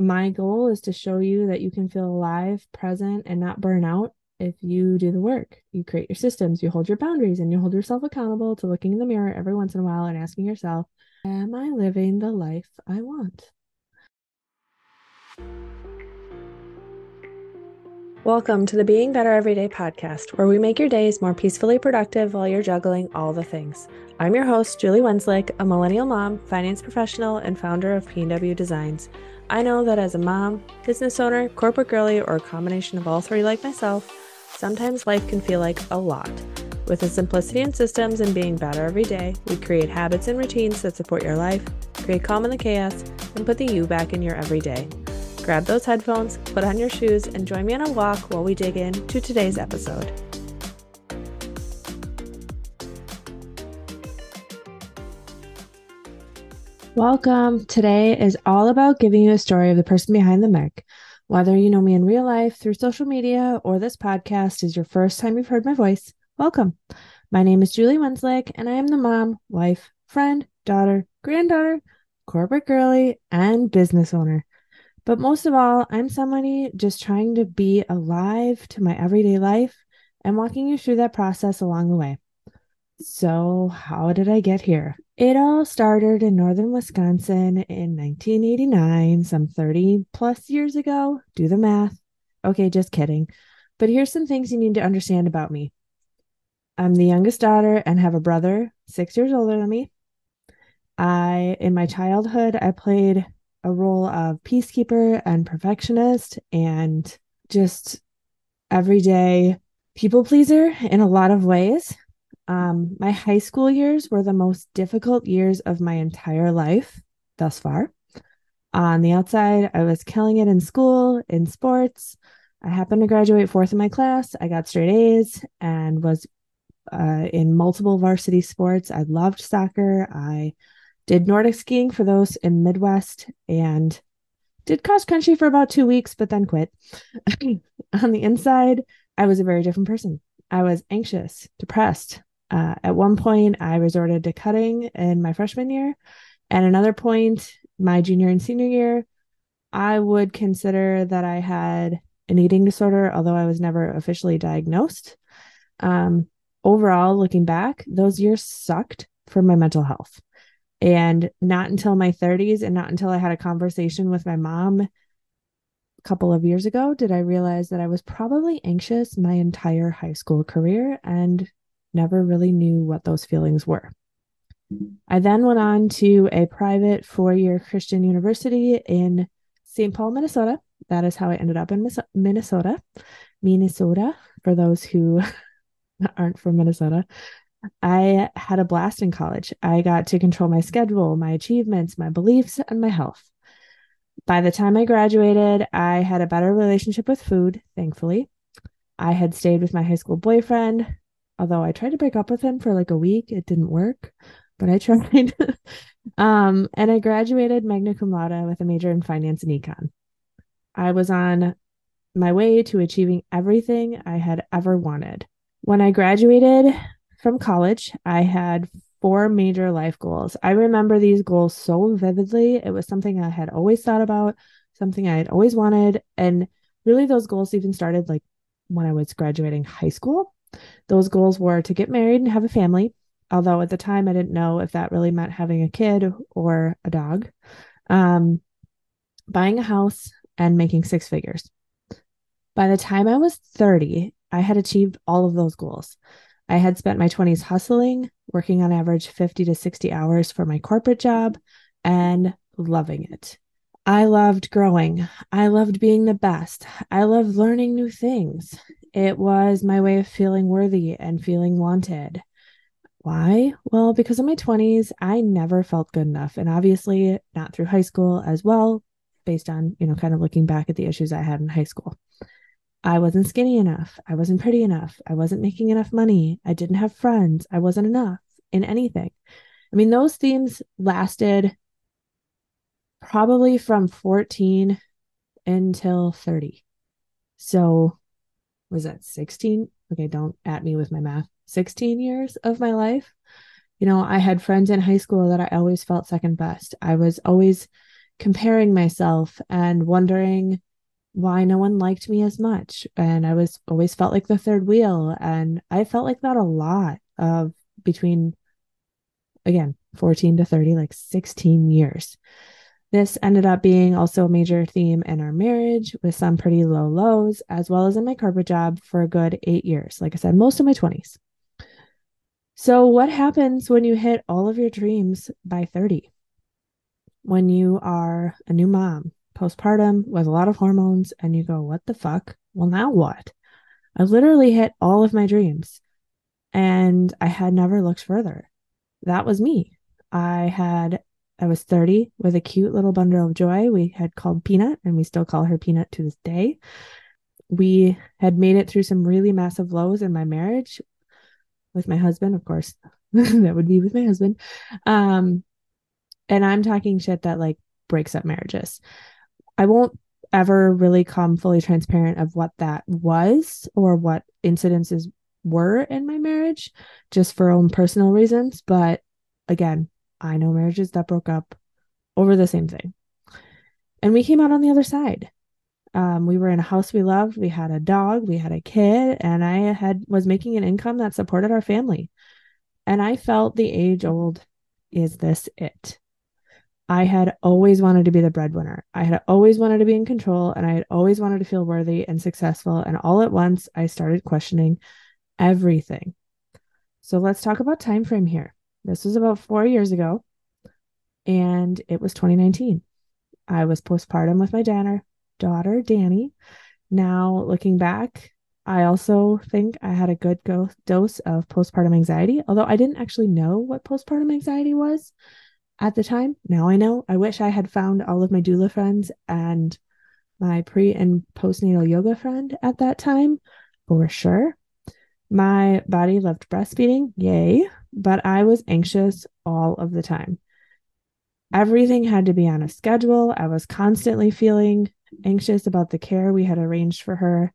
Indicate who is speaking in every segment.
Speaker 1: My goal is to show you that you can feel alive, present, and not burn out if you do the work. You create your systems, you hold your boundaries, and you hold yourself accountable to looking in the mirror every once in a while and asking yourself, Am I living the life I want? Welcome to the Being Better Everyday podcast, where we make your days more peacefully productive while you're juggling all the things. I'm your host, Julie Wenzlick, a millennial mom, finance professional, and founder of P&W Designs. I know that as a mom, business owner, corporate girly, or a combination of all three like myself, sometimes life can feel like a lot. With the simplicity in systems and being better every day, we create habits and routines that support your life, create calm in the chaos, and put the you back in your everyday. Grab those headphones, put on your shoes, and join me on a walk while we dig in to today's episode. Welcome. Today is all about giving you a story of the person behind the mic. Whether you know me in real life, through social media, or this podcast is your first time you've heard my voice, welcome. My name is Julie Wenzlick, and I am the mom, wife, friend, daughter, granddaughter, corporate girly, and business owner. But most of all, I'm somebody just trying to be alive to my everyday life and walking you through that process along the way. So, how did I get here? It all started in northern Wisconsin in 1989, some 30 plus years ago. Do the math. Okay, just kidding. But here's some things you need to understand about me I'm the youngest daughter and have a brother six years older than me. I, in my childhood, I played a role of peacekeeper and perfectionist and just everyday people pleaser in a lot of ways. Um, my high school years were the most difficult years of my entire life thus far. On the outside, I was killing it in school, in sports. I happened to graduate fourth in my class. I got straight A's and was uh, in multiple varsity sports. I loved soccer. I did Nordic skiing for those in Midwest and did cross country for about two weeks, but then quit. On the inside, I was a very different person. I was anxious, depressed. Uh, at one point, I resorted to cutting in my freshman year. At another point, my junior and senior year, I would consider that I had an eating disorder, although I was never officially diagnosed. Um, overall, looking back, those years sucked for my mental health. And not until my 30s and not until I had a conversation with my mom a couple of years ago did I realize that I was probably anxious my entire high school career and never really knew what those feelings were. Mm-hmm. I then went on to a private four year Christian university in St. Paul, Minnesota. That is how I ended up in Minnesota. Minnesota, for those who aren't from Minnesota. I had a blast in college. I got to control my schedule, my achievements, my beliefs, and my health. By the time I graduated, I had a better relationship with food, thankfully. I had stayed with my high school boyfriend, although I tried to break up with him for like a week. It didn't work, but I tried. um, and I graduated magna cum laude with a major in finance and econ. I was on my way to achieving everything I had ever wanted. When I graduated, from college, I had four major life goals. I remember these goals so vividly. It was something I had always thought about, something I had always wanted. And really, those goals even started like when I was graduating high school. Those goals were to get married and have a family. Although at the time I didn't know if that really meant having a kid or a dog. Um, buying a house and making six figures. By the time I was 30, I had achieved all of those goals. I had spent my 20s hustling, working on average 50 to 60 hours for my corporate job, and loving it. I loved growing. I loved being the best. I loved learning new things. It was my way of feeling worthy and feeling wanted. Why? Well, because in my 20s, I never felt good enough. And obviously, not through high school as well, based on, you know, kind of looking back at the issues I had in high school. I wasn't skinny enough. I wasn't pretty enough. I wasn't making enough money. I didn't have friends. I wasn't enough in anything. I mean, those themes lasted probably from 14 until 30. So, was that 16? Okay, don't at me with my math. 16 years of my life. You know, I had friends in high school that I always felt second best. I was always comparing myself and wondering why no one liked me as much. And I was always felt like the third wheel. And I felt like that a lot of between, again, 14 to 30, like 16 years. This ended up being also a major theme in our marriage with some pretty low lows, as well as in my corporate job for a good eight years. Like I said, most of my 20s. So, what happens when you hit all of your dreams by 30? When you are a new mom, postpartum with a lot of hormones and you go, what the fuck? Well, now what? I literally hit all of my dreams and I had never looked further. That was me. I had, I was 30 with a cute little bundle of joy we had called Peanut, and we still call her Peanut to this day. We had made it through some really massive lows in my marriage with my husband, of course. that would be with my husband. Um, and I'm talking shit that like breaks up marriages. I won't ever really come fully transparent of what that was or what incidences were in my marriage just for own personal reasons. But again, I know marriages that broke up over the same thing. And we came out on the other side. Um, we were in a house we loved. We had a dog, we had a kid, and I had was making an income that supported our family. And I felt the age old, is this it? I had always wanted to be the breadwinner. I had always wanted to be in control and I had always wanted to feel worthy and successful. And all at once, I started questioning everything. So let's talk about time frame here. This was about four years ago, and it was 2019. I was postpartum with my daughter, daughter Danny. Now looking back, I also think I had a good go- dose of postpartum anxiety, although I didn't actually know what postpartum anxiety was at the time. Now I know. I wish I had found all of my doula friends and my pre and postnatal yoga friend at that time for sure. My body loved breastfeeding, yay, but I was anxious all of the time. Everything had to be on a schedule. I was constantly feeling anxious about the care we had arranged for her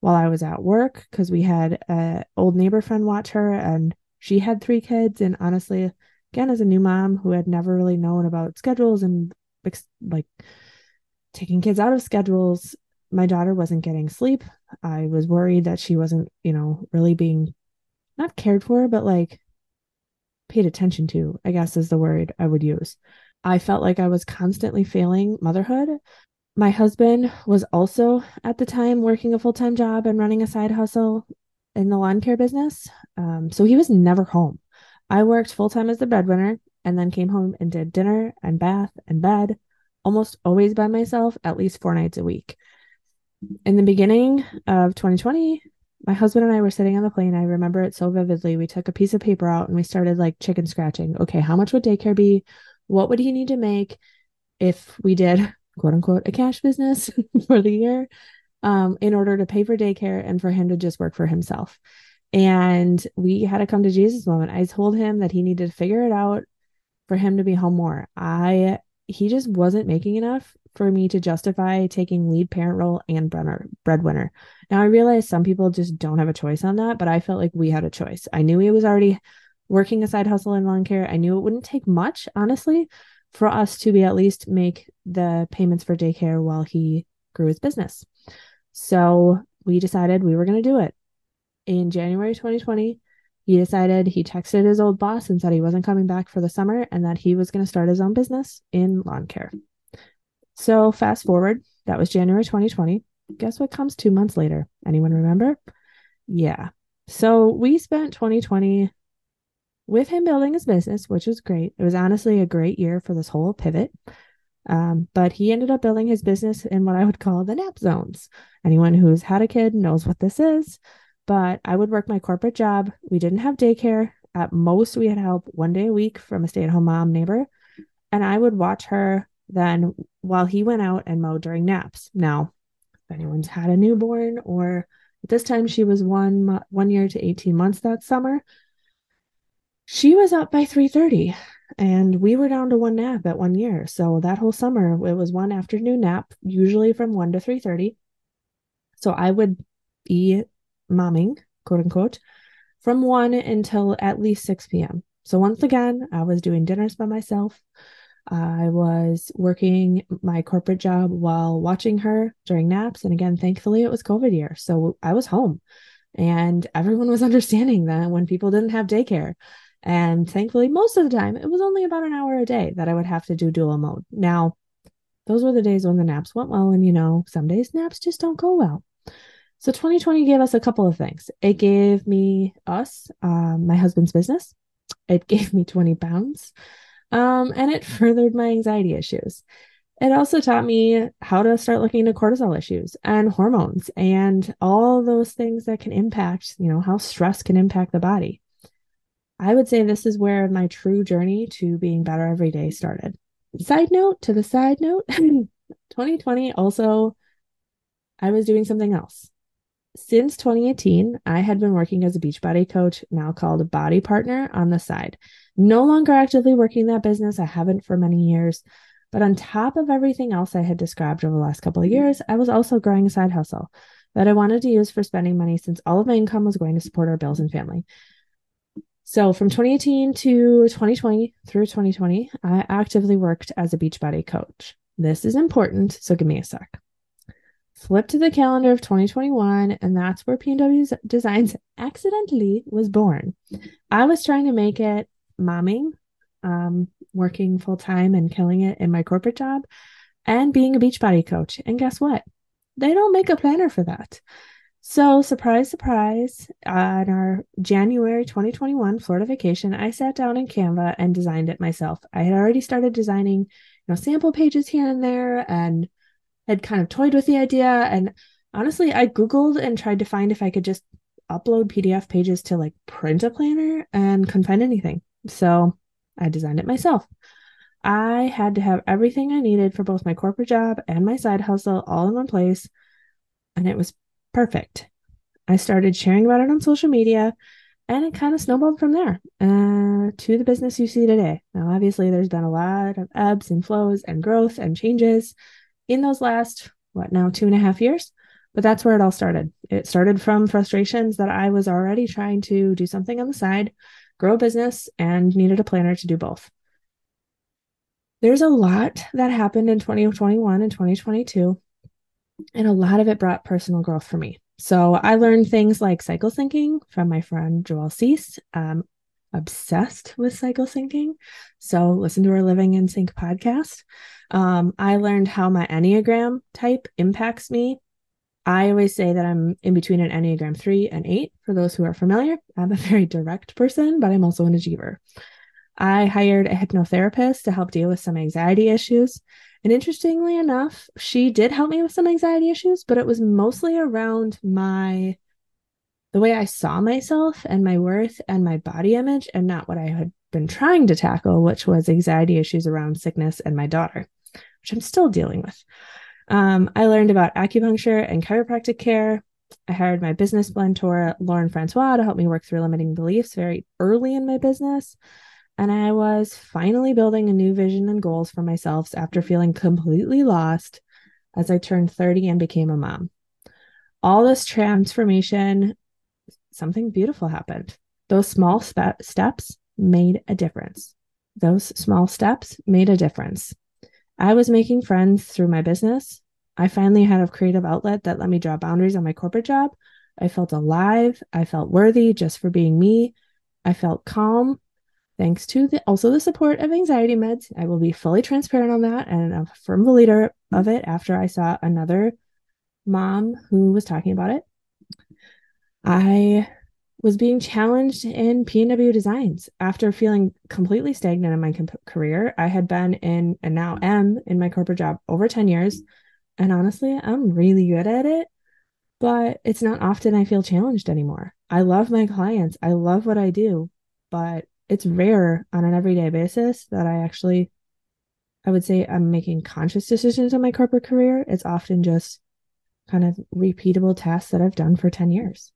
Speaker 1: while I was at work because we had an old neighbor friend watch her and she had three kids. And honestly, again as a new mom who had never really known about schedules and like taking kids out of schedules my daughter wasn't getting sleep. I was worried that she wasn't you know really being not cared for but like paid attention to i guess is the word i would use. I felt like i was constantly failing motherhood. My husband was also at the time working a full-time job and running a side hustle in the lawn care business. Um, so he was never home. I worked full time as the breadwinner and then came home and did dinner and bath and bed almost always by myself, at least four nights a week. In the beginning of 2020, my husband and I were sitting on the plane. I remember it so vividly. We took a piece of paper out and we started like chicken scratching. Okay, how much would daycare be? What would he need to make if we did quote unquote a cash business for the year um, in order to pay for daycare and for him to just work for himself? And we had a come to Jesus moment. I told him that he needed to figure it out for him to be home more. I he just wasn't making enough for me to justify taking lead parent role and breadwinner. Now I realize some people just don't have a choice on that, but I felt like we had a choice. I knew he was already working a side hustle in lawn care. I knew it wouldn't take much, honestly, for us to be at least make the payments for daycare while he grew his business. So we decided we were going to do it in January 2020, he decided he texted his old boss and said he wasn't coming back for the summer and that he was going to start his own business in lawn care. So, fast forward, that was January 2020. Guess what comes two months later? Anyone remember? Yeah. So, we spent 2020 with him building his business, which was great. It was honestly a great year for this whole pivot. Um, but he ended up building his business in what I would call the nap zones. Anyone who's had a kid knows what this is but I would work my corporate job. We didn't have daycare. At most, we had help one day a week from a stay at home mom neighbor. And I would watch her then while he went out and mowed during naps. Now, if anyone's had a newborn or at this time she was one one year to 18 months that summer, she was up by 3:30 and we were down to one nap at one year. So that whole summer it was one afternoon nap, usually from 1 to 3:30. So I would be momming, quote unquote, from 1 until at least 6 p.m. So once again, I was doing dinners by myself. I was working my corporate job while watching her during naps. And again, thankfully, it was COVID year. So I was home and everyone was understanding that when people didn't have daycare. And thankfully, most of the time, it was only about an hour a day that I would have to do dual mode. Now, those were the days when the naps went well. And, you know, some days naps just don't go well. So 2020 gave us a couple of things. It gave me us, um, my husband's business. It gave me 20 pounds. Um, and it furthered my anxiety issues. It also taught me how to start looking into cortisol issues and hormones and all those things that can impact, you know, how stress can impact the body. I would say this is where my true journey to being better every day started. Side note to the side note 2020 also, I was doing something else. Since 2018, I had been working as a Beachbody coach, now called a BODi partner, on the side. No longer actively working that business. I haven't for many years. But on top of everything else I had described over the last couple of years, I was also growing a side hustle that I wanted to use for spending money since all of my income was going to support our bills and family. So from 2018 to 2020 through 2020, I actively worked as a Beachbody coach. This is important, so give me a sec. Flip to the calendar of 2021, and that's where PNW Designs accidentally was born. I was trying to make it momming, um, working full time and killing it in my corporate job, and being a Beachbody coach. And guess what? They don't make a planner for that. So, surprise, surprise, on our January 2021 Florida vacation, I sat down in Canva and designed it myself. I had already started designing, you know, sample pages here and there and had kind of toyed with the idea. And honestly, I Googled and tried to find if I could just upload PDF pages to like print a planner and couldn't find anything. So I designed it myself. I had to have everything I needed for both my corporate job and my side hustle all in one place. And it was perfect. I started sharing about it on social media and it kind of snowballed from there uh, to the business you see today. Now, obviously, there's been a lot of ebbs and flows and growth and changes in those last, what now, two and a half years. But that's where it all started. It started from frustrations that I was already trying to do something on the side, grow a business, and needed a planner to do both. There's a lot that happened in 2021 and 2022, and a lot of it brought personal growth for me. So I learned things like cycle syncing from my friend Joel Cease. Um, obsessed with cycle syncing. So listen to our Living in Sync podcast. Um, I learned how my Enneagram type impacts me. I always say that I'm in between an Enneagram 3 and 8 for those who are familiar. I'm a very direct person, but I'm also an achiever. I hired a hypnotherapist to help deal with some anxiety issues. And interestingly enough, she did help me with some anxiety issues, but it was mostly around my the way I saw myself and my worth and my body image and not what I had been trying to tackle, which was anxiety issues around sickness and my daughter which I'm still dealing with. Um, I learned about acupuncture and chiropractic care. I hired my business mentor, Lauren Francois, to help me work through limiting beliefs very early in my business. And I was finally building a new vision and goals for myself after feeling completely lost as I turned 30 and became a mom. All this transformation, something beautiful happened. Those small spe- steps made a difference. Those small steps made a difference. I was making friends through my business. I finally had a creative outlet that let me draw boundaries on my corporate job. I felt alive. I felt worthy just for being me. I felt calm thanks to the, also the support of anxiety meds. I will be fully transparent on that and a firm believer of it after I saw another mom who was talking about it. I was being challenged in PNW designs after feeling completely stagnant in my comp- career. I had been in and now am in my corporate job over 10 years. And honestly, I'm really good at it, but it's not often I feel challenged anymore. I love my clients, I love what I do, but it's rare on an everyday basis that I actually, I would say, I'm making conscious decisions in my corporate career. It's often just kind of repeatable tasks that I've done for 10 years.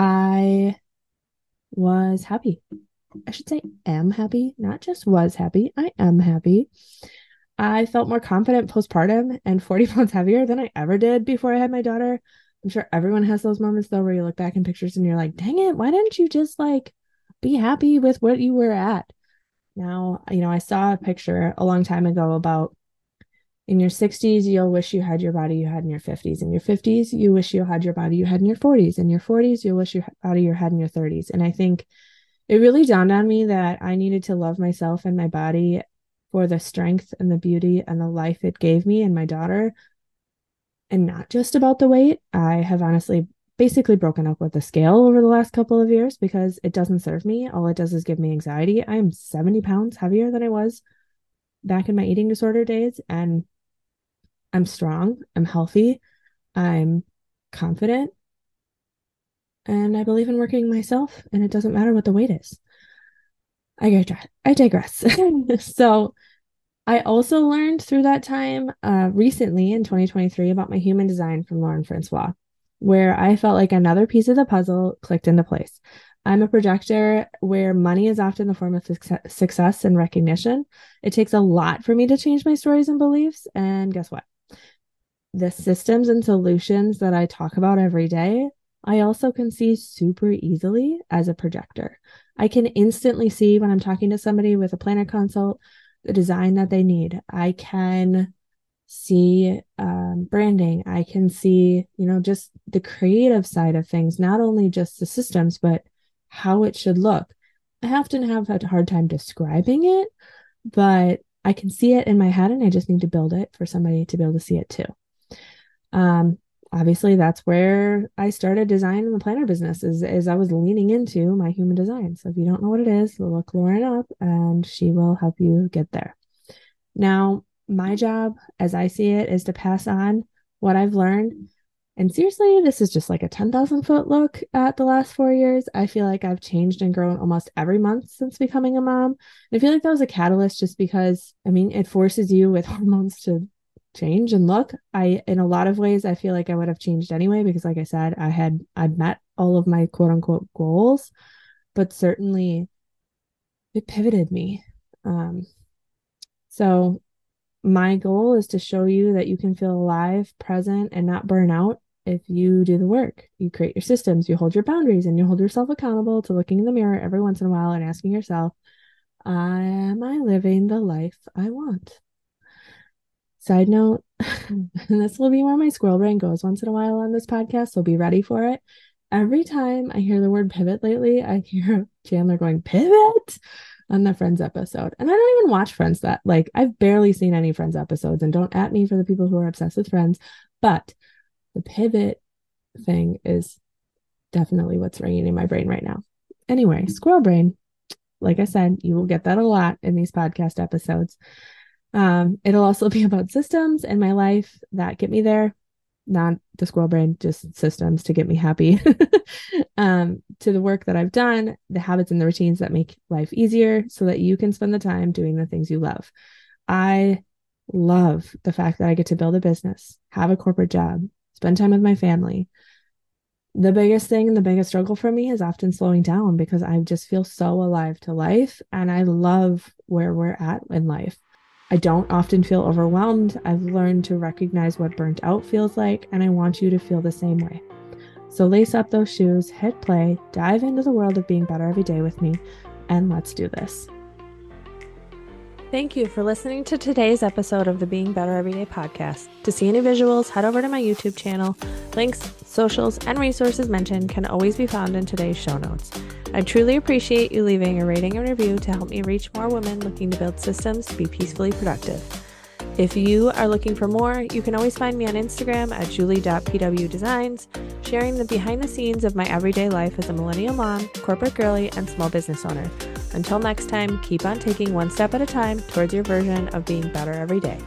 Speaker 1: I was happy. I should say am happy, not just was happy. I am happy. I felt more confident postpartum and 40 pounds heavier than I ever did before I had my daughter. I'm sure everyone has those moments though where you look back in pictures and you're like, dang it, why didn't you just like be happy with what you were at? Now, you know, I saw a picture a long time ago about in your 60s, you'll wish you had your body you had in your 50s. In your 50s, you wish you had your body you had in your 40s. In your 40s, you'll wish your body you had in your 30s. And I think it really dawned on me that I needed to love myself and my body for the strength and the beauty and the life it gave me and my daughter. And not just about the weight. I have honestly basically broken up with the scale over the last couple of years because it doesn't serve me. All it does is give me anxiety. I am 70 pounds heavier than I was back in my eating disorder days. And I'm strong, I'm healthy, I'm confident, and I believe in working myself, and it doesn't matter what the weight is. I digress. I digress. so, I also learned through that time uh, recently in 2023 about my human design from Lauren Francois, where I felt like another piece of the puzzle clicked into place. I'm a projector where money is often the form of success and recognition. It takes a lot for me to change my stories and beliefs. And guess what? The systems and solutions that I talk about every day, I also can see super easily as a projector. I can instantly see when I'm talking to somebody with a planner consult the design that they need. I can see um, branding. I can see, you know, just the creative side of things, not only just the systems, but how it should look. I often have a hard time describing it, but I can see it in my head and I just need to build it for somebody to be able to see it too um, obviously that's where I started designing the planner business is, is I was leaning into my human design. So if you don't know what it is, look Lauren up and she will help you get there. Now, my job as I see it is to pass on what I've learned. And seriously, this is just like a 10,000 foot look at the last four years. I feel like I've changed and grown almost every month since becoming a mom. And I feel like that was a catalyst just because, I mean, it forces you with hormones to change and look i in a lot of ways i feel like i would have changed anyway because like i said i had i'd met all of my quote unquote goals but certainly it pivoted me. Um so my goal is to show you that you can feel alive present and not burn out if you do the work. You create your systems you hold your boundaries and you hold yourself accountable to looking in the mirror every once in a while and asking yourself am i living the life i want Side note, mm. this will be where my squirrel brain goes once in a while on this podcast, so be ready for it. Every time I hear the word pivot lately, I hear Chandler going, pivot on the Friends episode. And I don't even watch Friends that like I've barely seen any Friends episodes and don't at me for the people who are obsessed with Friends, but the pivot thing is definitely what's ringing in my brain right now. Anyway, squirrel brain, like I said, you will get that a lot in these podcast episodes. Um, it'll also be about systems in my life that get me there, not the squirrel brain, just systems to get me happy. um, to the work that I've done, the habits and the routines that make life easier so that you can spend the time doing the things you love. I love the fact that I get to build a business, have a corporate job, spend time with my family. The biggest thing and the biggest struggle for me is often slowing down because I just feel so alive to life and I love where we're at in life. I don't often feel overwhelmed. I've learned to recognize what burnt out feels like, and I want you to feel the same way. So lace up those shoes, hit play, dive into the world of being better every day with me, and let's do this. Thank you for listening to today's episode of the Being Better Everyday podcast. To see any visuals, head over to my YouTube channel. Links, socials, and resources mentioned can always be found in today's show notes. I truly appreciate you leaving a rating and review to help me reach more women looking to build systems to be peacefully productive. If you are looking for more, you can always find me on Instagram at julie.pwdesigns, sharing the behind the scenes of my everyday life as a millennial mom, corporate girly, and small business owner. Until next time, keep on taking one step at a time towards your version of being better every day.